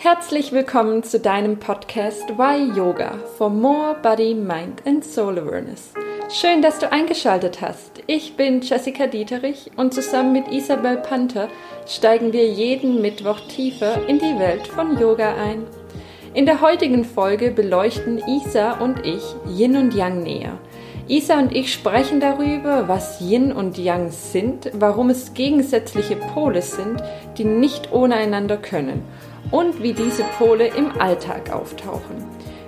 Herzlich willkommen zu deinem Podcast Why Yoga for More Body, Mind and Soul Awareness. Schön, dass du eingeschaltet hast. Ich bin Jessica Dieterich und zusammen mit Isabel Panther steigen wir jeden Mittwoch tiefer in die Welt von Yoga ein. In der heutigen Folge beleuchten Isa und ich Yin und Yang näher. Isa und ich sprechen darüber, was Yin und Yang sind, warum es gegensätzliche Pole sind, die nicht ohne einander können und wie diese Pole im Alltag auftauchen.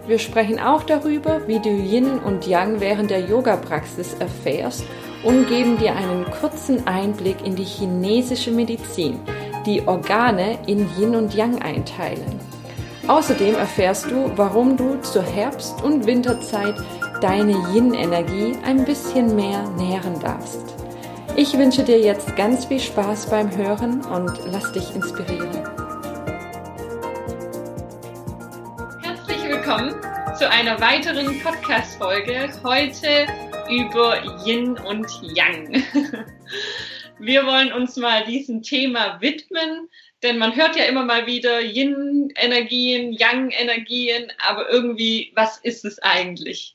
Wir sprechen auch darüber, wie du Yin und Yang während der Yoga-Praxis erfährst und geben dir einen kurzen Einblick in die chinesische Medizin, die Organe in Yin und Yang einteilen. Außerdem erfährst du, warum du zur Herbst- und Winterzeit deine Yin-Energie ein bisschen mehr nähren darfst. Ich wünsche dir jetzt ganz viel Spaß beim Hören und lass dich inspirieren. Zu einer weiteren Podcast-Folge. Heute über Yin und Yang. Wir wollen uns mal diesem Thema widmen, denn man hört ja immer mal wieder Yin-Energien, Yang-Energien, aber irgendwie, was ist es eigentlich?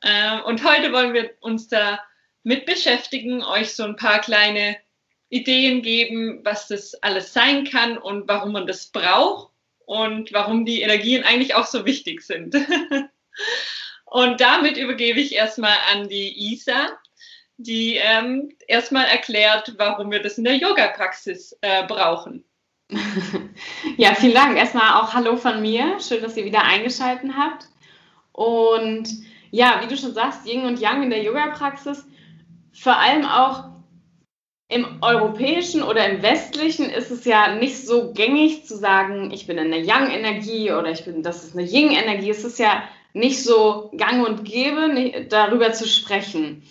Äh, und heute wollen wir uns da mit beschäftigen, euch so ein paar kleine Ideen geben, was das alles sein kann und warum man das braucht und warum die Energien eigentlich auch so wichtig sind. und damit übergebe ich erstmal an die Isa, die ähm, erstmal erklärt, warum wir das in der Yoga-Praxis äh, brauchen. Ja, vielen Dank. Erstmal auch Hallo von mir. Schön, dass ihr wieder eingeschaltet habt. Und ja, wie du schon sagst, Yin und Yang in der Yoga-Praxis, vor allem auch im europäischen oder im westlichen ist es ja nicht so gängig zu sagen, ich bin in der Yang-Energie oder ich bin, das ist eine Yin-Energie. Es ist ja nicht so gang und gäbe, darüber zu sprechen.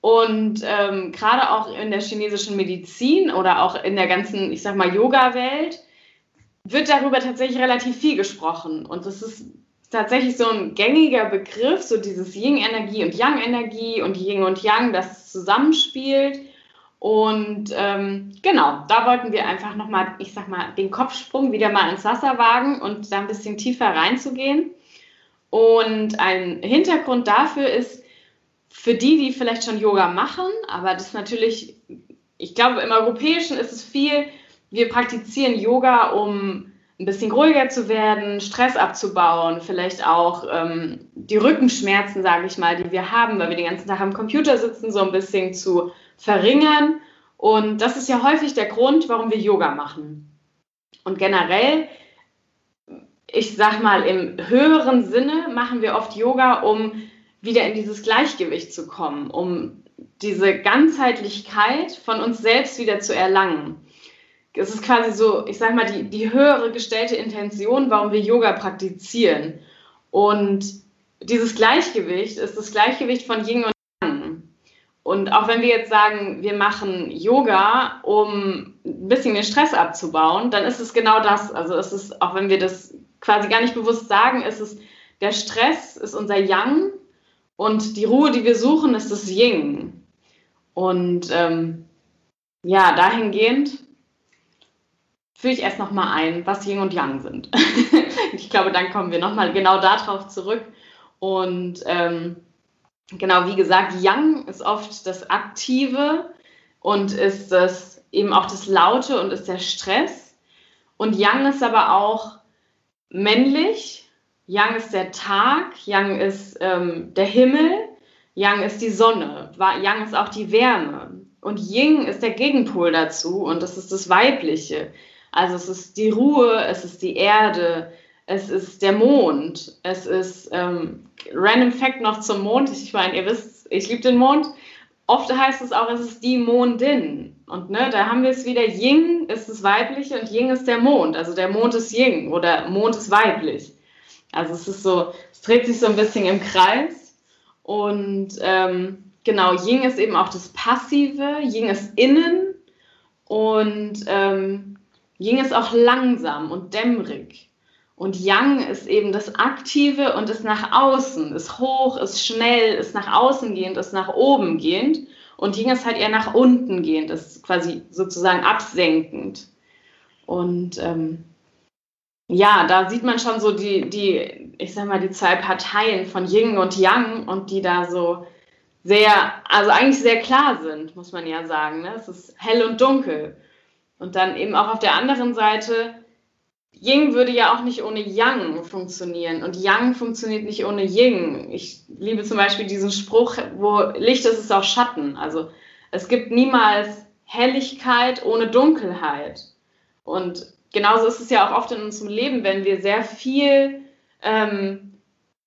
Und ähm, gerade auch in der chinesischen Medizin oder auch in der ganzen, ich sag mal, Yoga-Welt wird darüber tatsächlich relativ viel gesprochen. Und das ist tatsächlich so ein gängiger Begriff, so dieses Yin-Energie und Yang-Energie und Yin und Yang, das zusammenspielt. Und ähm, genau, da wollten wir einfach nochmal, ich sag mal, den Kopfsprung wieder mal ins Wasser wagen und da ein bisschen tiefer reinzugehen. Und ein Hintergrund dafür ist, für die, die vielleicht schon Yoga machen, aber das ist natürlich, ich glaube, im Europäischen ist es viel, wir praktizieren Yoga, um ein bisschen ruhiger zu werden, Stress abzubauen, vielleicht auch ähm, die Rückenschmerzen, sage ich mal, die wir haben, weil wir den ganzen Tag am Computer sitzen, so ein bisschen zu verringern. Und das ist ja häufig der Grund, warum wir Yoga machen. Und generell, ich sag mal, im höheren Sinne machen wir oft Yoga, um wieder in dieses Gleichgewicht zu kommen, um diese Ganzheitlichkeit von uns selbst wieder zu erlangen es ist quasi so, ich sag mal, die, die höhere gestellte Intention, warum wir Yoga praktizieren. Und dieses Gleichgewicht ist das Gleichgewicht von Yin und. Und auch wenn wir jetzt sagen, wir machen Yoga, um ein bisschen den Stress abzubauen, dann ist es genau das. Also es ist, auch wenn wir das quasi gar nicht bewusst sagen, ist es, der Stress ist unser Yang und die Ruhe, die wir suchen, ist das Yin. Und ähm, ja, dahingehend führe ich erst nochmal ein, was Yin und Yang sind. ich glaube, dann kommen wir nochmal genau darauf zurück. Und ähm, genau, wie gesagt, Yang ist oft das Aktive und ist das eben auch das Laute und ist der Stress. Und Yang ist aber auch männlich. Yang ist der Tag, Yang ist ähm, der Himmel, Yang ist die Sonne, Yang ist auch die Wärme. Und Ying ist der Gegenpol dazu und das ist das Weibliche. Also es ist die Ruhe, es ist die Erde, es ist der Mond, es ist ähm, Random Fact noch zum Mond. Ich meine, ihr wisst, ich liebe den Mond. Oft heißt es auch, es ist die Mondin. Und ne, da haben wir es wieder, Ying ist das Weibliche und Ying ist der Mond. Also der Mond ist Ying oder Mond ist weiblich. Also es ist so, es dreht sich so ein bisschen im Kreis. Und ähm, genau, Ying ist eben auch das Passive, Ying ist innen. Und ähm, Ying ist auch langsam und dämmerig. Und Yang ist eben das Aktive und ist nach außen, ist hoch, ist schnell, ist nach außen gehend, ist nach oben gehend. Und Ying ist halt eher nach unten gehend, ist quasi sozusagen absenkend. Und ähm, ja, da sieht man schon so die, die, ich sag mal, die zwei Parteien von Yin und Yang und die da so sehr, also eigentlich sehr klar sind, muss man ja sagen. Ne? Es ist hell und dunkel. Und dann eben auch auf der anderen Seite, Ying würde ja auch nicht ohne Yang funktionieren und Yang funktioniert nicht ohne Ying. Ich liebe zum Beispiel diesen Spruch, wo Licht ist, ist auch Schatten. Also es gibt niemals Helligkeit ohne Dunkelheit. Und genauso ist es ja auch oft in unserem Leben, wenn wir sehr viel ähm,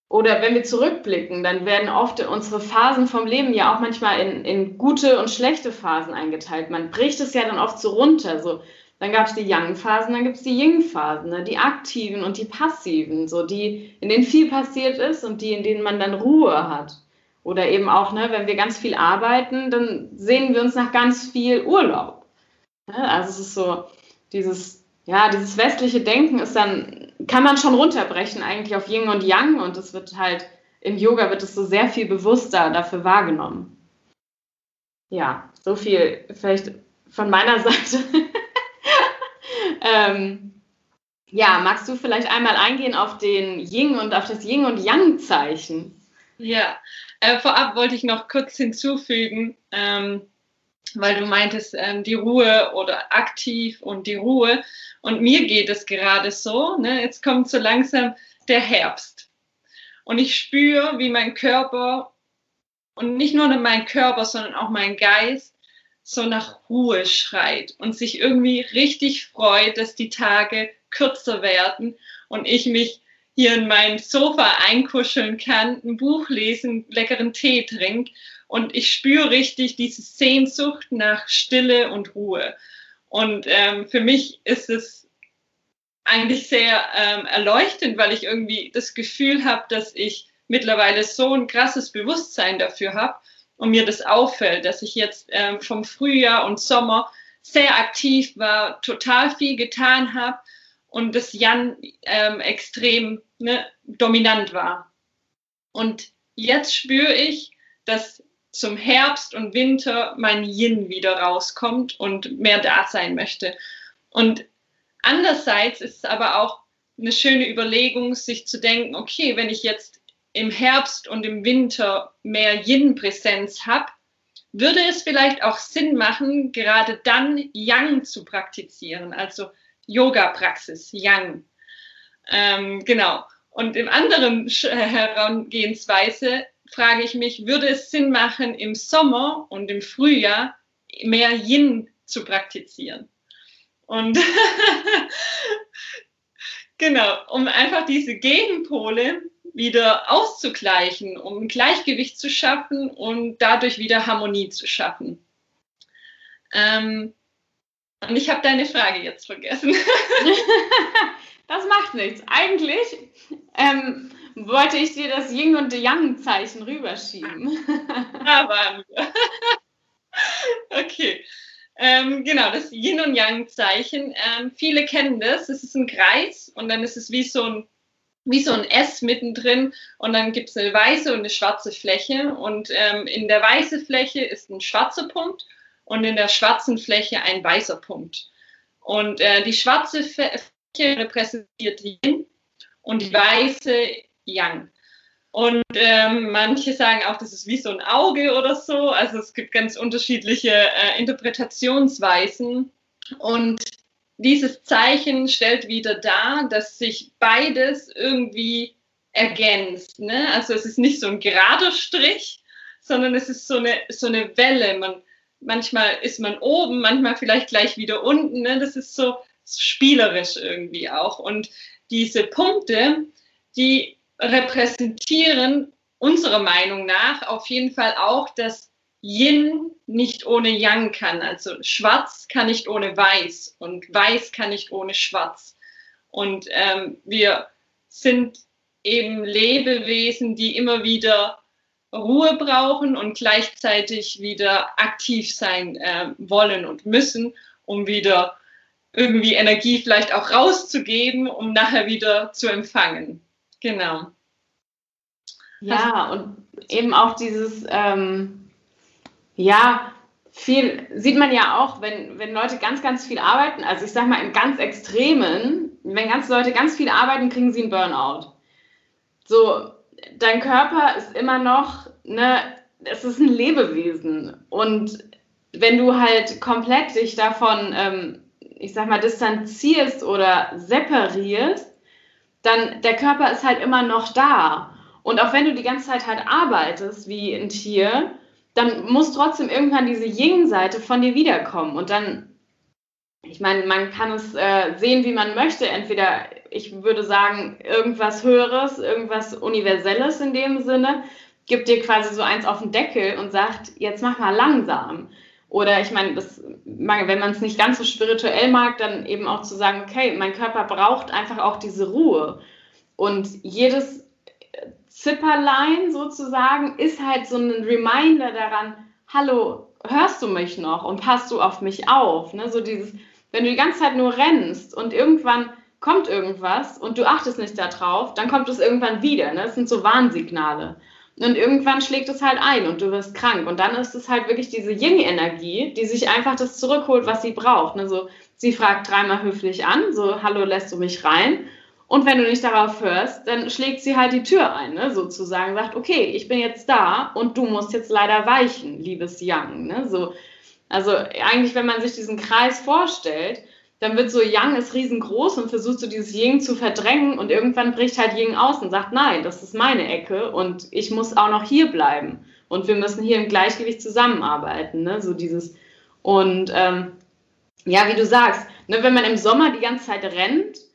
oder wenn wir zurückblicken, dann werden oft unsere Phasen vom Leben ja auch manchmal in, in gute und schlechte Phasen eingeteilt. Man bricht es ja dann oft so runter. So, dann gab es die Yang-Phasen, dann gibt es die Yin-Phasen, ne? die aktiven und die passiven, so die, in denen viel passiert ist und die, in denen man dann Ruhe hat. Oder eben auch, ne, wenn wir ganz viel arbeiten, dann sehen wir uns nach ganz viel Urlaub. Ne? Also es ist so, dieses, ja, dieses westliche Denken ist dann kann man schon runterbrechen eigentlich auf Yin und Yang und es wird halt im Yoga wird es so sehr viel bewusster dafür wahrgenommen. Ja, so viel vielleicht von meiner Seite. Ähm, ja, magst du vielleicht einmal eingehen auf den Yin und auf das Yin und Yang Zeichen? Ja, äh, vorab wollte ich noch kurz hinzufügen, ähm, weil du meintest, ähm, die Ruhe oder aktiv und die Ruhe. Und mir geht es gerade so, ne? jetzt kommt so langsam der Herbst. Und ich spüre, wie mein Körper und nicht nur mein Körper, sondern auch mein Geist so nach Ruhe schreit und sich irgendwie richtig freut, dass die Tage kürzer werden und ich mich hier in mein Sofa einkuscheln kann, ein Buch lesen, leckeren Tee trinken und ich spüre richtig diese Sehnsucht nach Stille und Ruhe. Und ähm, für mich ist es eigentlich sehr ähm, erleuchtend, weil ich irgendwie das Gefühl habe, dass ich mittlerweile so ein krasses Bewusstsein dafür habe und mir das auffällt, dass ich jetzt ähm, vom Frühjahr und Sommer sehr aktiv war, total viel getan habe und das Jan ähm, extrem ne, dominant war. Und jetzt spüre ich, dass zum Herbst und Winter mein Yin wieder rauskommt und mehr da sein möchte. Und andererseits ist es aber auch eine schöne Überlegung, sich zu denken, okay, wenn ich jetzt im Herbst und im Winter mehr Yin-Präsenz habe, würde es vielleicht auch Sinn machen, gerade dann Yang zu praktizieren, also Yoga-Praxis, Yang. Ähm, genau. Und im anderen Herangehensweise frage ich mich, würde es Sinn machen, im Sommer und im Frühjahr mehr Yin zu praktizieren? Und genau, um einfach diese Gegenpole wieder auszugleichen, um ein Gleichgewicht zu schaffen und dadurch wieder Harmonie zu schaffen. Ähm, und ich habe deine Frage jetzt vergessen. das macht nichts. Eigentlich ähm, wollte ich dir das Yin und Yang Zeichen rüberschieben. Da waren wir. Okay. Ähm, genau, das Yin und Yang Zeichen. Ähm, viele kennen das. Es ist ein Kreis und dann ist es wie so ein, wie so ein S mittendrin und dann gibt es eine weiße und eine schwarze Fläche und ähm, in der weißen Fläche ist ein schwarzer Punkt und in der schwarzen Fläche ein weißer Punkt. Und äh, die schwarze Fläche repräsentiert Yin und die weiße Yang. Und ähm, manche sagen auch, das ist wie so ein Auge oder so. Also es gibt ganz unterschiedliche äh, Interpretationsweisen. Und dieses Zeichen stellt wieder dar, dass sich beides irgendwie ergänzt. Ne? Also es ist nicht so ein gerader Strich, sondern es ist so eine, so eine Welle. Man, manchmal ist man oben, manchmal vielleicht gleich wieder unten. Ne? Das ist so spielerisch irgendwie auch. Und diese Punkte, die repräsentieren unserer Meinung nach auf jeden Fall auch, dass Yin nicht ohne Yang kann. Also Schwarz kann nicht ohne Weiß und Weiß kann nicht ohne Schwarz. Und ähm, wir sind eben Lebewesen, die immer wieder Ruhe brauchen und gleichzeitig wieder aktiv sein äh, wollen und müssen, um wieder irgendwie Energie vielleicht auch rauszugeben, um nachher wieder zu empfangen. Genau. Ja, und eben auch dieses, ähm, ja, viel sieht man ja auch, wenn, wenn Leute ganz, ganz viel arbeiten, also ich sag mal im ganz Extremen, wenn ganz Leute ganz viel arbeiten, kriegen sie einen Burnout. So, dein Körper ist immer noch, ne, es ist ein Lebewesen. Und wenn du halt komplett dich davon, ähm, ich sag mal, distanzierst oder separierst, dann der Körper ist halt immer noch da. Und auch wenn du die ganze Zeit halt arbeitest wie ein Tier, dann muss trotzdem irgendwann diese Yin-Seite von dir wiederkommen. Und dann, ich meine, man kann es äh, sehen, wie man möchte. Entweder, ich würde sagen, irgendwas Höheres, irgendwas Universelles in dem Sinne, gibt dir quasi so eins auf den Deckel und sagt, jetzt mach mal langsam. Oder ich meine, das, wenn man es nicht ganz so spirituell mag, dann eben auch zu sagen, okay, mein Körper braucht einfach auch diese Ruhe. Und jedes Zipperlein sozusagen ist halt so ein Reminder daran, hallo, hörst du mich noch und passt du auf mich auf? Ne? So dieses, wenn du die ganze Zeit nur rennst und irgendwann kommt irgendwas und du achtest nicht darauf, dann kommt es irgendwann wieder. Ne? Das sind so Warnsignale. Und irgendwann schlägt es halt ein und du wirst krank. Und dann ist es halt wirklich diese Yin-Energie, die sich einfach das zurückholt, was sie braucht. Ne? So, sie fragt dreimal höflich an, so, hallo, lässt du mich rein? Und wenn du nicht darauf hörst, dann schlägt sie halt die Tür ein, ne? sozusagen, sagt, okay, ich bin jetzt da und du musst jetzt leider weichen, liebes Young. Ne? So, also eigentlich, wenn man sich diesen Kreis vorstellt, dann wird so Yang ist riesengroß und versucht so dieses Ying zu verdrängen und irgendwann bricht halt Ying aus und sagt, nein, das ist meine Ecke und ich muss auch noch hier bleiben und wir müssen hier im Gleichgewicht zusammenarbeiten, ne? so dieses und ähm, ja, wie du sagst, ne, wenn man im Sommer die ganze Zeit rennt,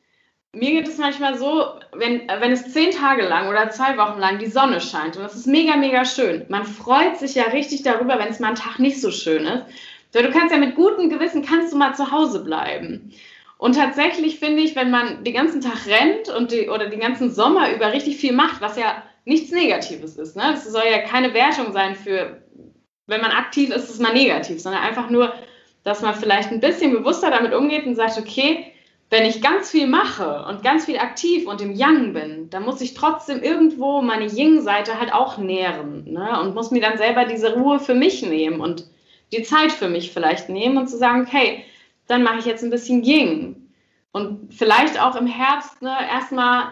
mir geht es manchmal so, wenn, wenn es zehn Tage lang oder zwei Wochen lang die Sonne scheint und das ist mega, mega schön. Man freut sich ja richtig darüber, wenn es mal einen Tag nicht so schön ist. So, du kannst ja mit gutem Gewissen, kannst du mal zu Hause bleiben. Und tatsächlich finde ich, wenn man den ganzen Tag rennt und die, oder den ganzen Sommer über richtig viel macht, was ja nichts Negatives ist, ne? Das soll ja keine Wertung sein für, wenn man aktiv ist, ist mal negativ, sondern einfach nur, dass man vielleicht ein bisschen bewusster damit umgeht und sagt, okay, wenn ich ganz viel mache und ganz viel aktiv und im Yang bin, dann muss ich trotzdem irgendwo meine Yin-Seite halt auch nähren ne? und muss mir dann selber diese Ruhe für mich nehmen und die Zeit für mich vielleicht nehmen und zu sagen, okay, dann mache ich jetzt ein bisschen Yin. Und vielleicht auch im Herbst ne, erstmal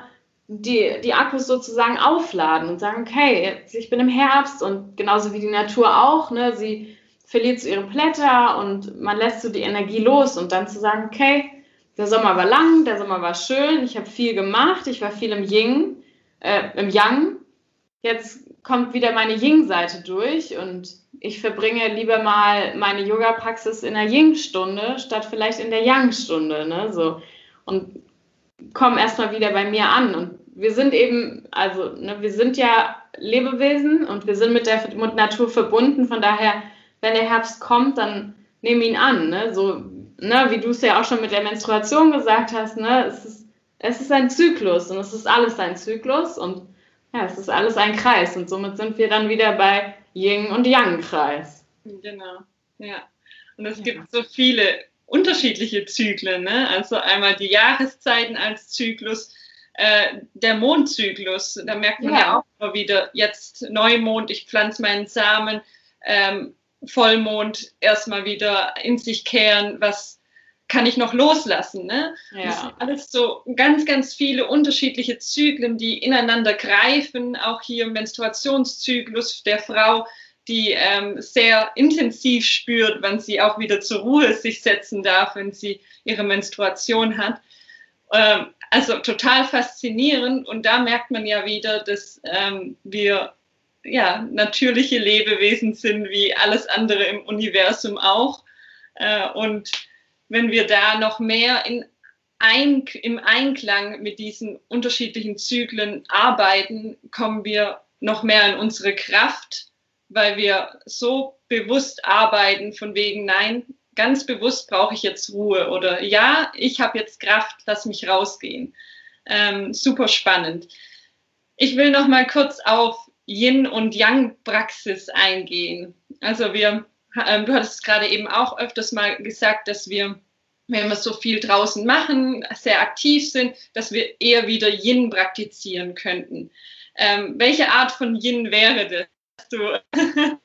die, die Akkus sozusagen aufladen und sagen, okay, ich bin im Herbst und genauso wie die Natur auch, ne, sie verliert so ihre Blätter und man lässt so die Energie los und dann zu sagen, okay, der Sommer war lang, der Sommer war schön, ich habe viel gemacht, ich war viel im Yin, äh, im Yang. Jetzt kommt wieder meine Yin-Seite durch und ich verbringe lieber mal meine Yoga-Praxis in der Yin-Stunde statt vielleicht in der Yang-Stunde. Ne? So. Und komme erstmal wieder bei mir an. Und wir sind eben, also ne, wir sind ja Lebewesen und wir sind mit der mit Natur verbunden. Von daher, wenn der Herbst kommt, dann nehme ihn an. Ne? So, ne, wie du es ja auch schon mit der Menstruation gesagt hast, ne? es, ist, es ist ein Zyklus und es ist alles ein Zyklus und ja, es ist alles ein Kreis und somit sind wir dann wieder bei Yin und Yang Kreis. Genau, ja. Und es ja. gibt so viele unterschiedliche Zyklen, ne? Also einmal die Jahreszeiten als Zyklus, äh, der Mondzyklus, da merkt man ja. ja. auch immer wieder, jetzt Neumond, ich pflanze meinen Samen, ähm, Vollmond erstmal wieder in sich kehren, was kann ich noch loslassen. Ne? Ja. Das sind alles so ganz, ganz viele unterschiedliche Zyklen, die ineinander greifen. Auch hier im Menstruationszyklus der Frau, die ähm, sehr intensiv spürt, wann sie auch wieder zur Ruhe sich setzen darf, wenn sie ihre Menstruation hat. Ähm, also total faszinierend. Und da merkt man ja wieder, dass ähm, wir ja, natürliche Lebewesen sind, wie alles andere im Universum auch. Äh, und wenn wir da noch mehr in ein, im Einklang mit diesen unterschiedlichen Zyklen arbeiten, kommen wir noch mehr in unsere Kraft, weil wir so bewusst arbeiten, von wegen, nein, ganz bewusst brauche ich jetzt Ruhe oder ja, ich habe jetzt Kraft, lass mich rausgehen. Ähm, super spannend. Ich will noch mal kurz auf Yin und Yang Praxis eingehen. Also wir ähm, du hattest gerade eben auch öfters mal gesagt, dass wir, wenn wir so viel draußen machen, sehr aktiv sind, dass wir eher wieder Yin praktizieren könnten. Ähm, welche Art von Yin wäre das? Du,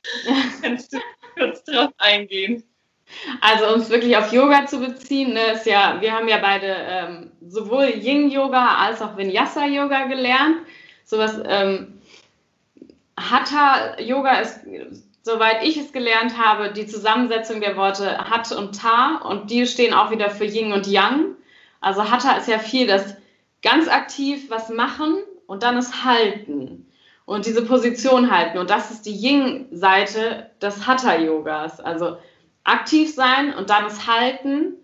kannst du kurz drauf eingehen. Also uns wirklich auf Yoga zu beziehen, ne, ist ja, wir haben ja beide ähm, sowohl Yin-Yoga als auch Vinyasa-Yoga gelernt. Sowas ähm, Hatha-Yoga ist, soweit ich es gelernt habe, die Zusammensetzung der Worte Hat und Ta und die stehen auch wieder für Yin und Yang. Also Hatha ist ja viel das ganz aktiv was machen und dann das Halten und diese Position halten. Und das ist die Yin-Seite des Hatha-Yogas. Also aktiv sein und dann das Halten.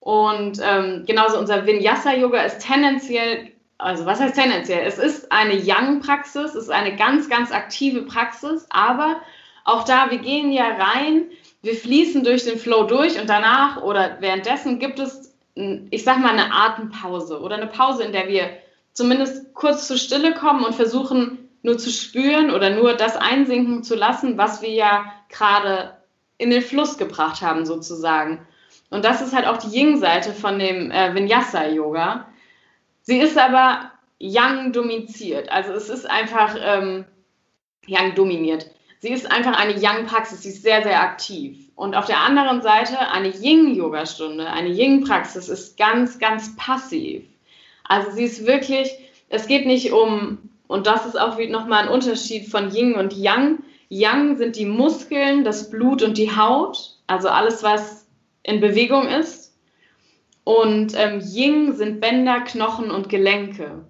Und ähm, genauso unser Vinyasa-Yoga ist tendenziell, also was heißt tendenziell? Es ist eine Yang-Praxis, es ist eine ganz, ganz aktive Praxis, aber auch da, wir gehen ja rein, wir fließen durch den Flow durch und danach oder währenddessen gibt es, ich sag mal, eine Atempause oder eine Pause, in der wir zumindest kurz zur Stille kommen und versuchen nur zu spüren oder nur das einsinken zu lassen, was wir ja gerade in den Fluss gebracht haben, sozusagen. Und das ist halt auch die Yin-Seite von dem äh, Vinyasa-Yoga. Sie ist aber Yang dominiert. Also es ist einfach ähm, Yang dominiert. Sie ist einfach eine Yang-Praxis, sie ist sehr, sehr aktiv. Und auf der anderen Seite eine Yin-Yoga-Stunde, eine Yin-Praxis ist ganz, ganz passiv. Also sie ist wirklich, es geht nicht um, und das ist auch nochmal ein Unterschied von Yin und Yang. Yang sind die Muskeln, das Blut und die Haut, also alles, was in Bewegung ist. Und ähm, Yin sind Bänder, Knochen und Gelenke.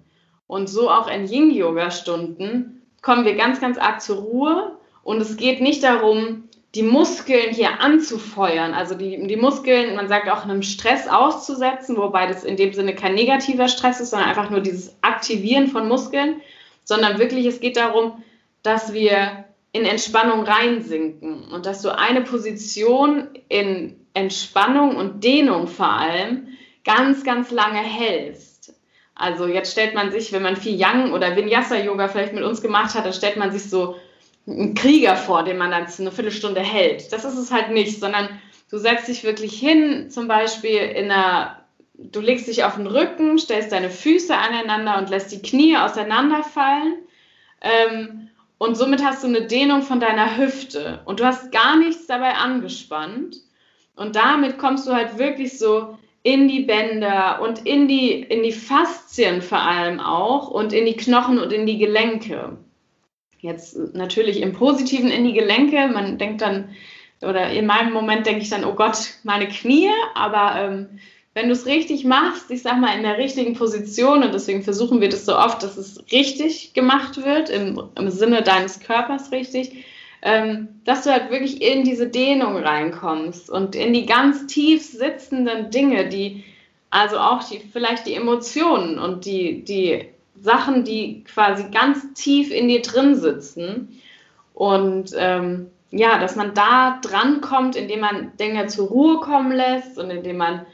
Und so auch in Yin-Yoga-Stunden kommen wir ganz, ganz arg zur Ruhe. Und es geht nicht darum, die Muskeln hier anzufeuern, also die, die Muskeln, man sagt auch einem Stress auszusetzen, wobei das in dem Sinne kein negativer Stress ist, sondern einfach nur dieses Aktivieren von Muskeln, sondern wirklich, es geht darum, dass wir in Entspannung reinsinken und dass du eine Position in Entspannung und Dehnung vor allem ganz, ganz lange hältst. Also jetzt stellt man sich, wenn man viel Yang oder Vinyasa-Yoga vielleicht mit uns gemacht hat, dann stellt man sich so einen Krieger vor, den man dann eine Viertelstunde hält. Das ist es halt nicht, sondern du setzt dich wirklich hin, zum Beispiel in einer, du legst dich auf den Rücken, stellst deine Füße aneinander und lässt die Knie auseinanderfallen. Ähm, und somit hast du eine Dehnung von deiner Hüfte und du hast gar nichts dabei angespannt. Und damit kommst du halt wirklich so in die Bänder und in die, in die Faszien vor allem auch und in die Knochen und in die Gelenke. Jetzt natürlich im Positiven in die Gelenke. Man denkt dann, oder in meinem Moment denke ich dann, oh Gott, meine Knie, aber ähm, wenn du es richtig machst, ich sag mal in der richtigen Position, und deswegen versuchen wir das so oft, dass es richtig gemacht wird, im, im Sinne deines Körpers richtig, ähm, dass du halt wirklich in diese Dehnung reinkommst und in die ganz tief sitzenden Dinge, die, also auch die, vielleicht die Emotionen und die, die Sachen, die quasi ganz tief in dir drin sitzen. Und ähm, ja, dass man da drankommt, indem man Dinge zur Ruhe kommen lässt und indem man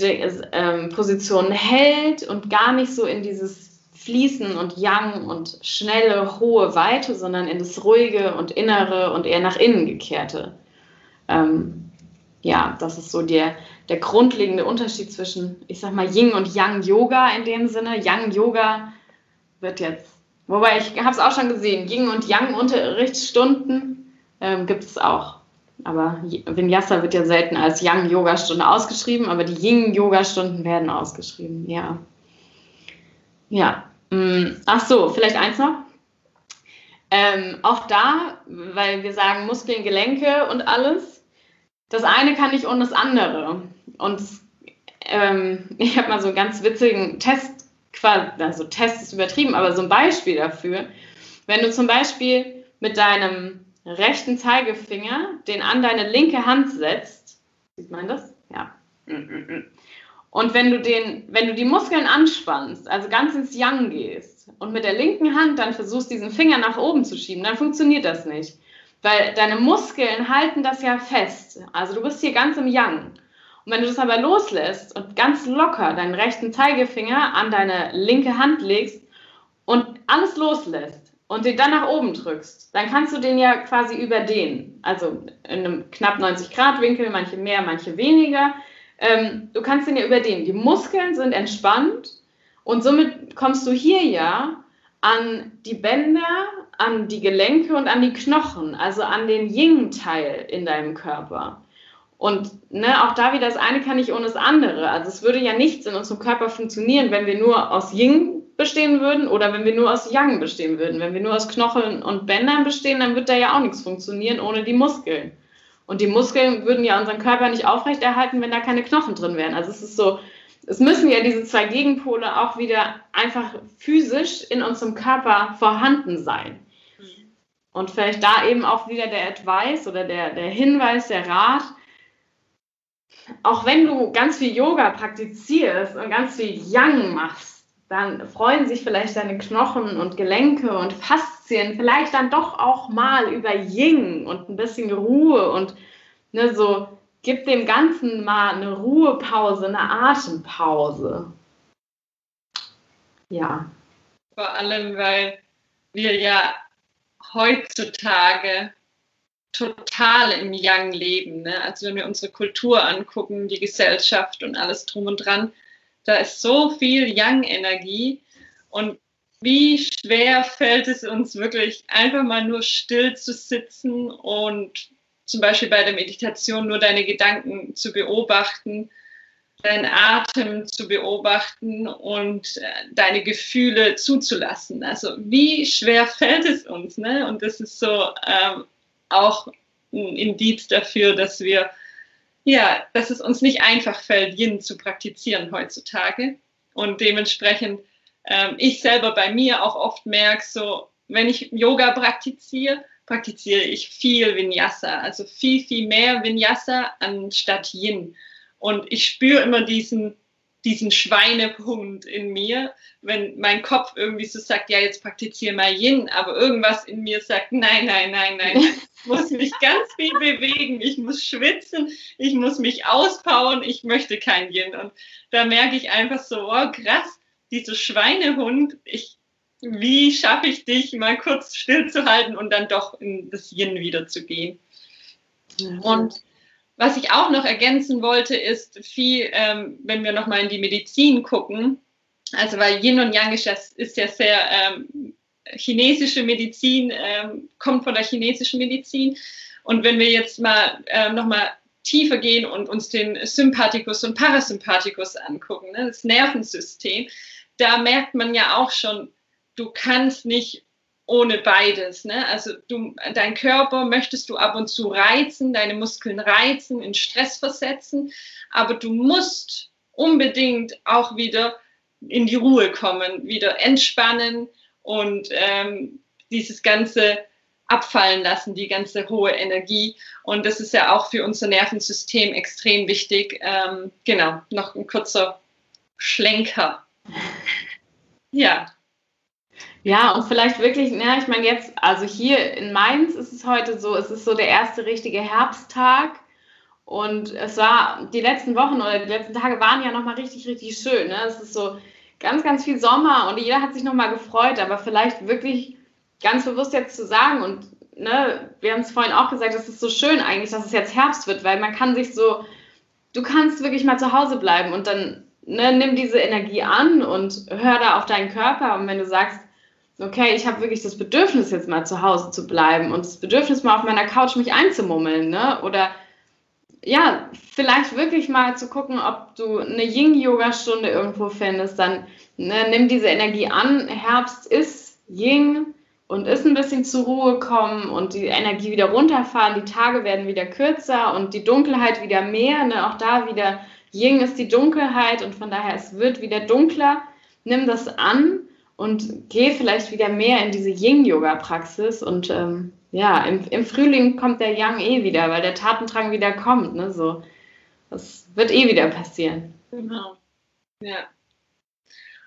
ähm, Positionen hält und gar nicht so in dieses Fließen und Yang und schnelle, hohe Weite, sondern in das ruhige und innere und eher nach innen gekehrte. Ähm, ja, das ist so der, der grundlegende Unterschied zwischen, ich sag mal, Yin und Yang Yoga in dem Sinne. Yang Yoga wird jetzt, wobei ich habe es auch schon gesehen, Yin und Yang Unterrichtsstunden ähm, gibt es auch. Aber Vinyasa wird ja selten als Yang-Yoga-Stunde ausgeschrieben, aber die Yin-Yoga-Stunden werden ausgeschrieben, ja. Ja. Mm, ach so, vielleicht eins noch. Ähm, auch da, weil wir sagen Muskeln, Gelenke und alles, das eine kann nicht ohne das andere. Und ähm, ich habe mal so einen ganz witzigen Test, also Test ist übertrieben, aber so ein Beispiel dafür. Wenn du zum Beispiel mit deinem rechten Zeigefinger den an deine linke Hand setzt. Sieht man das? Ja. Und wenn du den, wenn du die Muskeln anspannst, also ganz ins Yang gehst und mit der linken Hand dann versuchst, diesen Finger nach oben zu schieben, dann funktioniert das nicht. Weil deine Muskeln halten das ja fest. Also du bist hier ganz im Yang. Und wenn du das aber loslässt und ganz locker deinen rechten Zeigefinger an deine linke Hand legst und alles loslässt, und den dann nach oben drückst, dann kannst du den ja quasi überdehnen. Also in einem knapp 90 Grad Winkel, manche mehr, manche weniger. Ähm, du kannst den ja überdehnen. Die Muskeln sind entspannt und somit kommst du hier ja an die Bänder, an die Gelenke und an die Knochen, also an den Yin-Teil in deinem Körper. Und ne, auch da wieder, das eine kann nicht ohne das andere. Also es würde ja nichts in unserem Körper funktionieren, wenn wir nur aus Yin bestehen würden oder wenn wir nur aus Yang bestehen würden. Wenn wir nur aus Knocheln und Bändern bestehen, dann wird da ja auch nichts funktionieren ohne die Muskeln. Und die Muskeln würden ja unseren Körper nicht aufrechterhalten, wenn da keine Knochen drin wären. Also es ist so, es müssen ja diese zwei Gegenpole auch wieder einfach physisch in unserem Körper vorhanden sein. Und vielleicht da eben auch wieder der Advice oder der, der Hinweis, der Rat, auch wenn du ganz viel Yoga praktizierst und ganz viel Yang machst, dann freuen sich vielleicht deine Knochen und Gelenke und Faszien vielleicht dann doch auch mal über Ying und ein bisschen Ruhe und ne, so gib dem Ganzen mal eine Ruhepause, eine Atempause. Ja. Vor allem, weil wir ja heutzutage total im Yang leben. Ne? Also wenn wir unsere Kultur angucken, die Gesellschaft und alles drum und dran, da ist so viel Yang-Energie und wie schwer fällt es uns wirklich, einfach mal nur still zu sitzen und zum Beispiel bei der Meditation nur deine Gedanken zu beobachten, deinen Atem zu beobachten und äh, deine Gefühle zuzulassen. Also wie schwer fällt es uns? Ne? Und das ist so ähm, auch ein Indiz dafür, dass wir, ja, dass es uns nicht einfach fällt, Yin zu praktizieren heutzutage. Und dementsprechend ähm, ich selber bei mir auch oft merke, so, wenn ich Yoga praktiziere, praktiziere ich viel Vinyasa, also viel, viel mehr Vinyasa anstatt Yin. Und ich spüre immer diesen, diesen Schweinepunkt in mir, wenn mein Kopf irgendwie so sagt, ja, jetzt praktiziere mal Yin, aber irgendwas in mir sagt, nein, nein, nein, nein, ich muss mich ganz viel bewegen, ich muss schwitzen, ich muss mich auspowern, ich möchte kein Yin. Und da merke ich einfach so, oh krass, dieser Schweinehund, ich, wie schaffe ich dich mal kurz stillzuhalten und dann doch in das Yin wieder zu gehen. Mhm. Und was ich auch noch ergänzen wollte, ist viel, ähm, wenn wir nochmal in die Medizin gucken, also weil Yin und Yang ist ja, ist ja sehr ähm, chinesische Medizin, ähm, kommt von der chinesischen Medizin. Und wenn wir jetzt mal ähm, nochmal tiefer gehen und uns den Sympathikus und Parasympathikus angucken, ne, das Nervensystem, da merkt man ja auch schon, du kannst nicht ohne beides. Ne? Also du, dein Körper möchtest du ab und zu reizen, deine Muskeln reizen, in Stress versetzen, aber du musst unbedingt auch wieder in die Ruhe kommen, wieder entspannen und ähm, dieses ganze abfallen lassen, die ganze hohe Energie. Und das ist ja auch für unser Nervensystem extrem wichtig. Ähm, genau, noch ein kurzer Schlenker. Ja, ja, und vielleicht wirklich, ja, ich meine jetzt, also hier in Mainz ist es heute so, es ist so der erste richtige Herbsttag. Und es war, die letzten Wochen oder die letzten Tage waren ja nochmal richtig, richtig schön. Ne? Es ist so ganz, ganz viel Sommer und jeder hat sich nochmal gefreut, aber vielleicht wirklich ganz bewusst jetzt zu sagen und ne, wir haben es vorhin auch gesagt, es ist so schön eigentlich, dass es jetzt Herbst wird, weil man kann sich so, du kannst wirklich mal zu Hause bleiben und dann ne, nimm diese Energie an und hör da auf deinen Körper und wenn du sagst, okay, ich habe wirklich das Bedürfnis, jetzt mal zu Hause zu bleiben und das Bedürfnis, mal auf meiner Couch mich einzumummeln, ne? Oder ja, vielleicht wirklich mal zu gucken, ob du eine Yin-Yoga-Stunde irgendwo findest, dann ne, nimm diese Energie an. Herbst ist Yin und ist ein bisschen zur Ruhe kommen und die Energie wieder runterfahren. Die Tage werden wieder kürzer und die Dunkelheit wieder mehr. Ne? Auch da wieder Yin ist die Dunkelheit und von daher es wird wieder dunkler. Nimm das an und gehe vielleicht wieder mehr in diese Yin-Yoga-Praxis. Und ähm, ja, im, im, Frühling kommt der Yang eh wieder, weil der Tatendrang wieder kommt. Ne? So, das wird eh wieder passieren. Genau. Ja.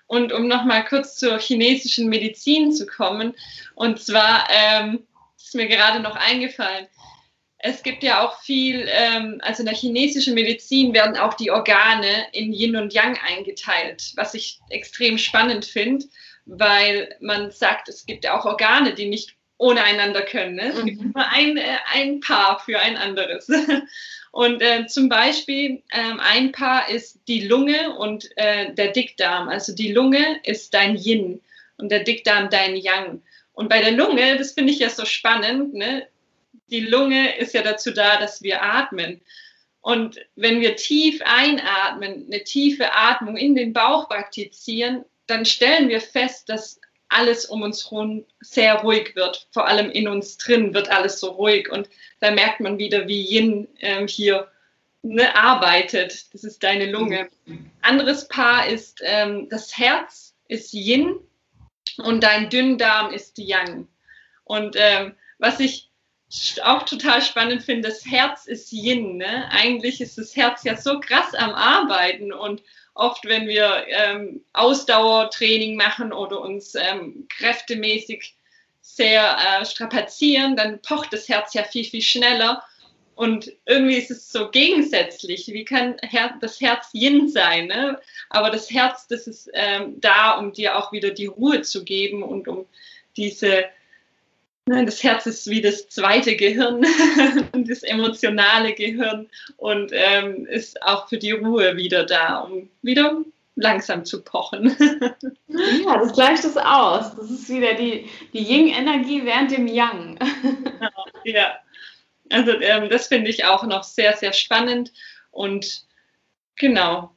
Und um nochmal kurz zur chinesischen Medizin zu kommen, und zwar ähm, ist mir gerade noch eingefallen, es gibt ja auch viel, ähm, also in der chinesischen Medizin werden auch die Organe in Yin und Yang eingeteilt, was ich extrem spannend finde weil man sagt, es gibt ja auch Organe, die nicht ohne einander können. Ne? Es mhm. gibt nur ein, äh, ein Paar für ein anderes. Und äh, zum Beispiel ähm, ein Paar ist die Lunge und äh, der Dickdarm. Also die Lunge ist dein Yin und der Dickdarm dein Yang. Und bei der Lunge, das finde ich ja so spannend, ne? Die Lunge ist ja dazu da, dass wir atmen. Und wenn wir tief einatmen, eine tiefe Atmung in den Bauch praktizieren, dann stellen wir fest, dass alles um uns herum sehr ruhig wird. Vor allem in uns drin wird alles so ruhig. Und da merkt man wieder, wie Yin ähm, hier ne, arbeitet. Das ist deine Lunge. Anderes Paar ist ähm, das Herz ist Yin und dein Dünndarm ist Yang. Und ähm, was ich auch total spannend finde, das Herz ist Yin. Ne? Eigentlich ist das Herz ja so krass am Arbeiten und oft, wenn wir ähm, Ausdauertraining machen oder uns ähm, kräftemäßig sehr äh, strapazieren, dann pocht das Herz ja viel, viel schneller. Und irgendwie ist es so gegensätzlich. Wie kann Her das Herz Yin sein? Ne? Aber das Herz, das ist ähm, da, um dir auch wieder die Ruhe zu geben und um diese das Herz ist wie das zweite Gehirn, das emotionale Gehirn und ähm, ist auch für die Ruhe wieder da, um wieder langsam zu pochen. ja, das gleicht es aus. Das ist wieder die, die Yin-Energie während dem Yang. Genau, ja, also ähm, das finde ich auch noch sehr, sehr spannend und genau.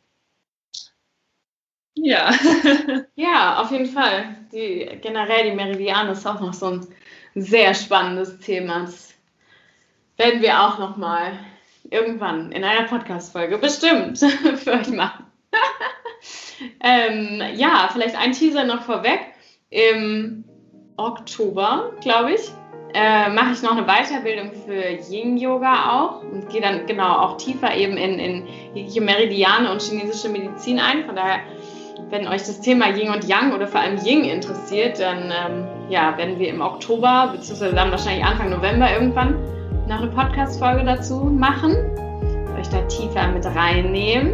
Ja. ja, auf jeden Fall. Die, generell die Meridiane ist auch noch so ein sehr spannendes Thema. Das werden wir auch noch mal irgendwann in einer Podcast-Folge bestimmt für euch machen. ähm, ja, vielleicht ein Teaser noch vorweg. Im Oktober, glaube ich, äh, mache ich noch eine Weiterbildung für Yin-Yoga auch und gehe dann genau auch tiefer eben in, in Meridiane und chinesische Medizin ein. Von daher wenn euch das Thema Yin und Yang oder vor allem Yin interessiert, dann ähm, ja, werden wir im Oktober, beziehungsweise dann wahrscheinlich Anfang November irgendwann noch eine Podcast-Folge dazu machen, euch da tiefer mit reinnehmen.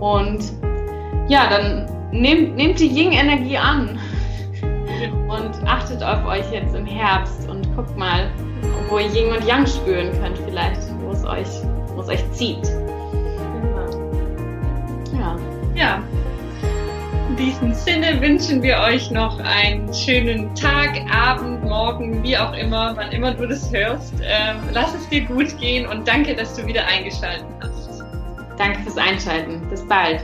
Und ja, dann nehmt, nehmt die Yin-Energie an und achtet auf euch jetzt im Herbst und guckt mal, wo ihr Yin und Yang spüren könnt, vielleicht, wo es euch, wo es euch zieht. Ja. Ja, in diesem Sinne wünschen wir euch noch einen schönen Tag, Abend, Morgen, wie auch immer, wann immer du das hörst. Ähm, lass es dir gut gehen und danke, dass du wieder eingeschaltet hast. Danke fürs Einschalten. Bis bald.